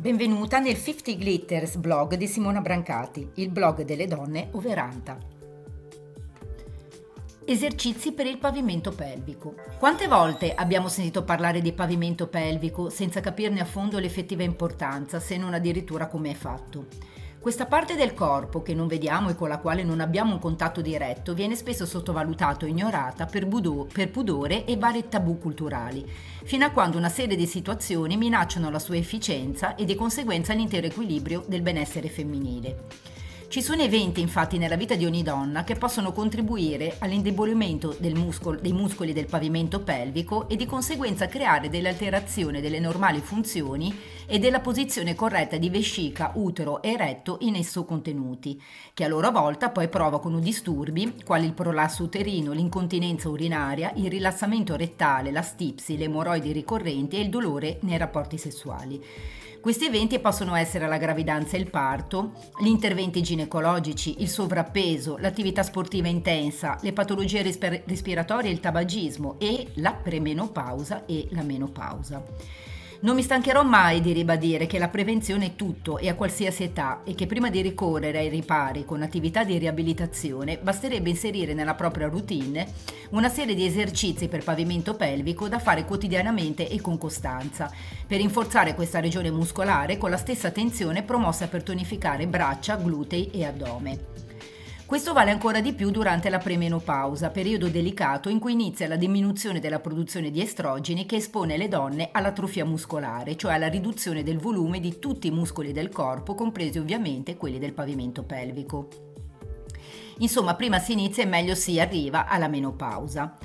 Benvenuta nel 50 Glitters blog di Simona Brancati, il blog delle donne overanta. Esercizi per il pavimento pelvico. Quante volte abbiamo sentito parlare di pavimento pelvico senza capirne a fondo l'effettiva importanza, se non addirittura come è fatto? Questa parte del corpo che non vediamo e con la quale non abbiamo un contatto diretto viene spesso sottovalutata o ignorata per, budo, per pudore e vari tabù culturali, fino a quando una serie di situazioni minacciano la sua efficienza e di conseguenza l'intero equilibrio del benessere femminile. Ci sono eventi infatti nella vita di ogni donna che possono contribuire all'indebolimento muscolo, dei muscoli del pavimento pelvico e di conseguenza creare delle alterazioni delle normali funzioni e della posizione corretta di vescica, utero e retto in esso contenuti, che a loro volta poi provocano disturbi quali il prolasso uterino, l'incontinenza urinaria, il rilassamento rettale, la stipsi, le emorroidi ricorrenti e il dolore nei rapporti sessuali. Questi eventi possono essere la gravidanza e il parto, gli interventi ginecologici, il sovrappeso, l'attività sportiva intensa, le patologie respiratorie il tabagismo e la premenopausa e la menopausa. Non mi stancherò mai di ribadire che la prevenzione è tutto e a qualsiasi età e che prima di ricorrere ai ripari con attività di riabilitazione basterebbe inserire nella propria routine una serie di esercizi per pavimento pelvico da fare quotidianamente e con costanza, per rinforzare questa regione muscolare con la stessa tensione promossa per tonificare braccia, glutei e addome. Questo vale ancora di più durante la premenopausa, periodo delicato in cui inizia la diminuzione della produzione di estrogeni che espone le donne all'atrofia muscolare, cioè alla riduzione del volume di tutti i muscoli del corpo, compresi ovviamente quelli del pavimento pelvico. Insomma, prima si inizia e meglio si arriva alla menopausa.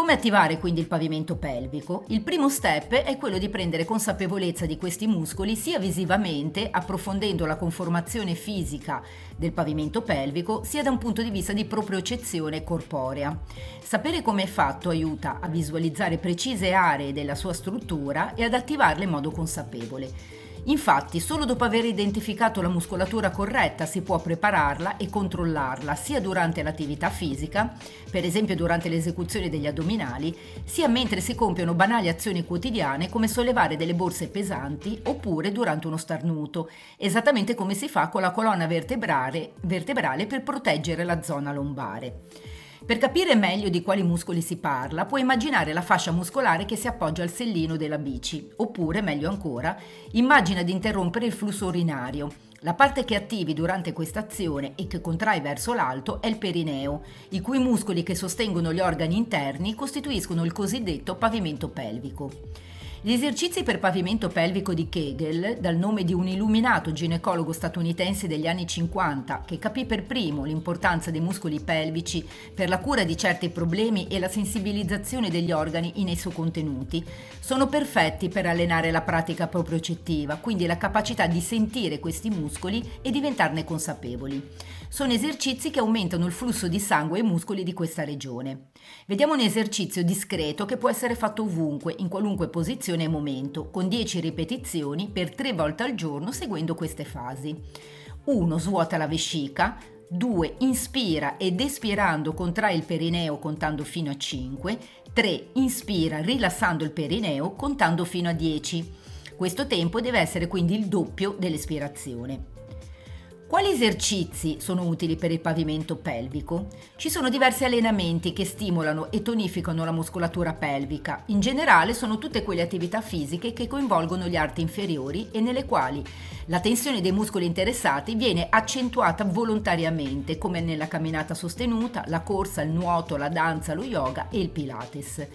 Come attivare quindi il pavimento pelvico? Il primo step è quello di prendere consapevolezza di questi muscoli sia visivamente, approfondendo la conformazione fisica del pavimento pelvico, sia da un punto di vista di propriocezione corporea. Sapere come è fatto aiuta a visualizzare precise aree della sua struttura e ad attivarle in modo consapevole. Infatti, solo dopo aver identificato la muscolatura corretta si può prepararla e controllarla sia durante l'attività fisica, per esempio durante l'esecuzione degli addominali, sia mentre si compiono banali azioni quotidiane come sollevare delle borse pesanti oppure durante uno starnuto, esattamente come si fa con la colonna vertebrale, vertebrale per proteggere la zona lombare. Per capire meglio di quali muscoli si parla, puoi immaginare la fascia muscolare che si appoggia al sellino della bici, oppure, meglio ancora, immagina di interrompere il flusso urinario. La parte che attivi durante questa azione e che contrai verso l'alto è il perineo, i cui muscoli che sostengono gli organi interni costituiscono il cosiddetto pavimento pelvico. Gli esercizi per pavimento pelvico di Kegel, dal nome di un illuminato ginecologo statunitense degli anni 50 che capì per primo l'importanza dei muscoli pelvici per la cura di certi problemi e la sensibilizzazione degli organi in esso contenuti, sono perfetti per allenare la pratica propriocettiva, quindi la capacità di sentire questi muscoli e diventarne consapevoli. Sono esercizi che aumentano il flusso di sangue ai muscoli di questa regione. Vediamo un esercizio discreto che può essere fatto ovunque, in qualunque posizione e momento, con 10 ripetizioni per 3 volte al giorno seguendo queste fasi. 1. Svuota la vescica. 2. Inspira ed espirando contrae il perineo contando fino a 5. 3. Inspira rilassando il perineo contando fino a 10. Questo tempo deve essere quindi il doppio dell'espirazione. Quali esercizi sono utili per il pavimento pelvico? Ci sono diversi allenamenti che stimolano e tonificano la muscolatura pelvica. In generale sono tutte quelle attività fisiche che coinvolgono gli arti inferiori e nelle quali la tensione dei muscoli interessati viene accentuata volontariamente, come nella camminata sostenuta, la corsa, il nuoto, la danza, lo yoga e il pilates.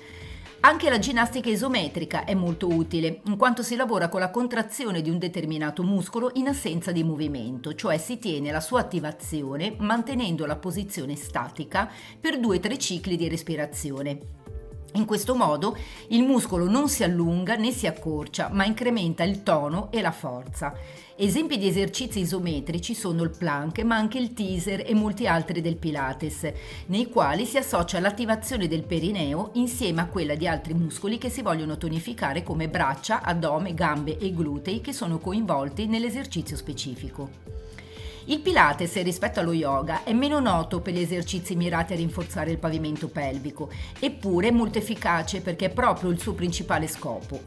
Anche la ginnastica isometrica è molto utile, in quanto si lavora con la contrazione di un determinato muscolo in assenza di movimento, cioè si tiene la sua attivazione mantenendo la posizione statica per 2-3 cicli di respirazione. In questo modo il muscolo non si allunga né si accorcia, ma incrementa il tono e la forza. Esempi di esercizi isometrici sono il plank, ma anche il teaser e molti altri del Pilates, nei quali si associa l'attivazione del perineo insieme a quella di altri muscoli che si vogliono tonificare come braccia, addome, gambe e glutei che sono coinvolti nell'esercizio specifico. Il Pilates rispetto allo yoga è meno noto per gli esercizi mirati a rinforzare il pavimento pelvico, eppure è molto efficace perché è proprio il suo principale scopo.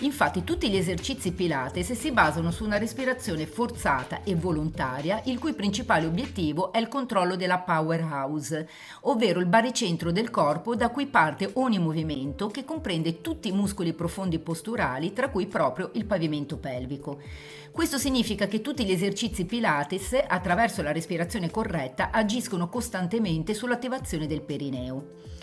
Infatti tutti gli esercizi Pilates si basano su una respirazione forzata e volontaria, il cui principale obiettivo è il controllo della powerhouse, ovvero il baricentro del corpo da cui parte ogni movimento che comprende tutti i muscoli profondi posturali, tra cui proprio il pavimento pelvico. Questo significa che tutti gli esercizi Pilates, attraverso la respirazione corretta, agiscono costantemente sull'attivazione del perineo.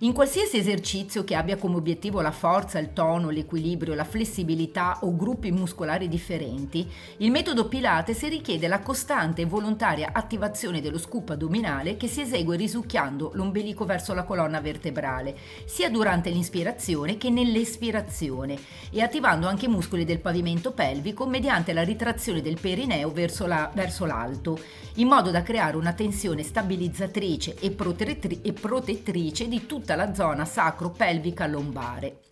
In qualsiasi esercizio che abbia come obiettivo la forza, il tono, l'equilibrio, la flessibilità o gruppi muscolari differenti, il metodo Pilates richiede la costante e volontaria attivazione dello scoop addominale che si esegue risucchiando l'ombelico verso la colonna vertebrale, sia durante l'inspirazione che nell'espirazione, e attivando anche i muscoli del pavimento pelvico mediante la ritrazione del perineo verso, la, verso l'alto, in modo da creare una tensione stabilizzatrice e, protettrice di tutto tutta la zona sacro-pelvica lombare.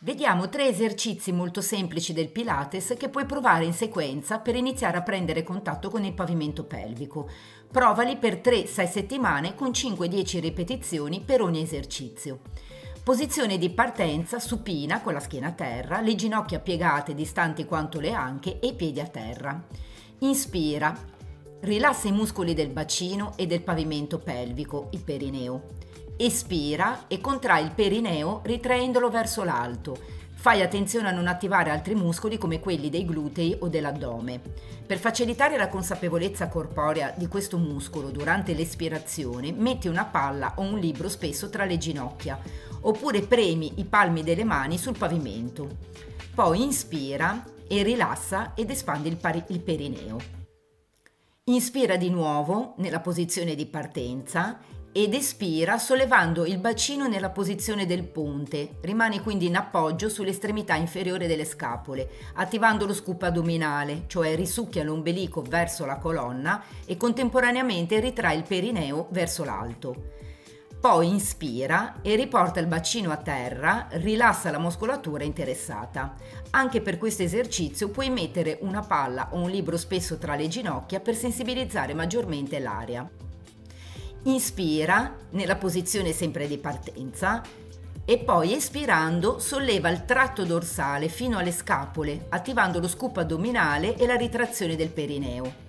Vediamo tre esercizi molto semplici del Pilates che puoi provare in sequenza per iniziare a prendere contatto con il pavimento pelvico. Provali per 3-6 settimane con 5-10 ripetizioni per ogni esercizio. Posizione di partenza supina con la schiena a terra, le ginocchia piegate distanti quanto le anche e i piedi a terra. Inspira, rilassa i muscoli del bacino e del pavimento pelvico, il perineo. Espira e contrai il perineo ritraendolo verso l'alto. Fai attenzione a non attivare altri muscoli come quelli dei glutei o dell'addome. Per facilitare la consapevolezza corporea di questo muscolo durante l'espirazione, metti una palla o un libro spesso tra le ginocchia, oppure premi i palmi delle mani sul pavimento. Poi inspira e rilassa ed espandi il, pari- il perineo. Inspira di nuovo nella posizione di partenza ed espira sollevando il bacino nella posizione del ponte. Rimani quindi in appoggio sull'estremità inferiore delle scapole, attivando lo scoop addominale, cioè risucchia l'ombelico verso la colonna e contemporaneamente ritrae il perineo verso l'alto. Poi inspira e riporta il bacino a terra, rilassa la muscolatura interessata. Anche per questo esercizio puoi mettere una palla o un libro spesso tra le ginocchia per sensibilizzare maggiormente l'aria. Inspira nella posizione sempre di partenza e poi espirando solleva il tratto dorsale fino alle scapole, attivando lo scoop addominale e la ritrazione del perineo.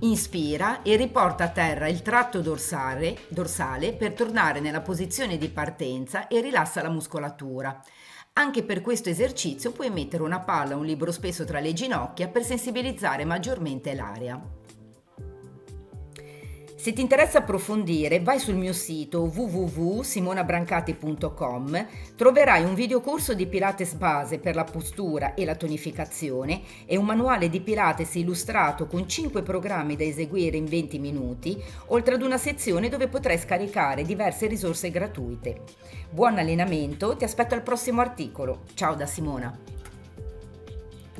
Inspira e riporta a terra il tratto dorsale, dorsale per tornare nella posizione di partenza e rilassa la muscolatura. Anche per questo esercizio puoi mettere una palla o un libro spesso tra le ginocchia per sensibilizzare maggiormente l'aria. Se ti interessa approfondire, vai sul mio sito www.simonabrancati.com, troverai un videocorso di Pilates base per la postura e la tonificazione e un manuale di Pilates illustrato con 5 programmi da eseguire in 20 minuti, oltre ad una sezione dove potrai scaricare diverse risorse gratuite. Buon allenamento, ti aspetto al prossimo articolo. Ciao da Simona.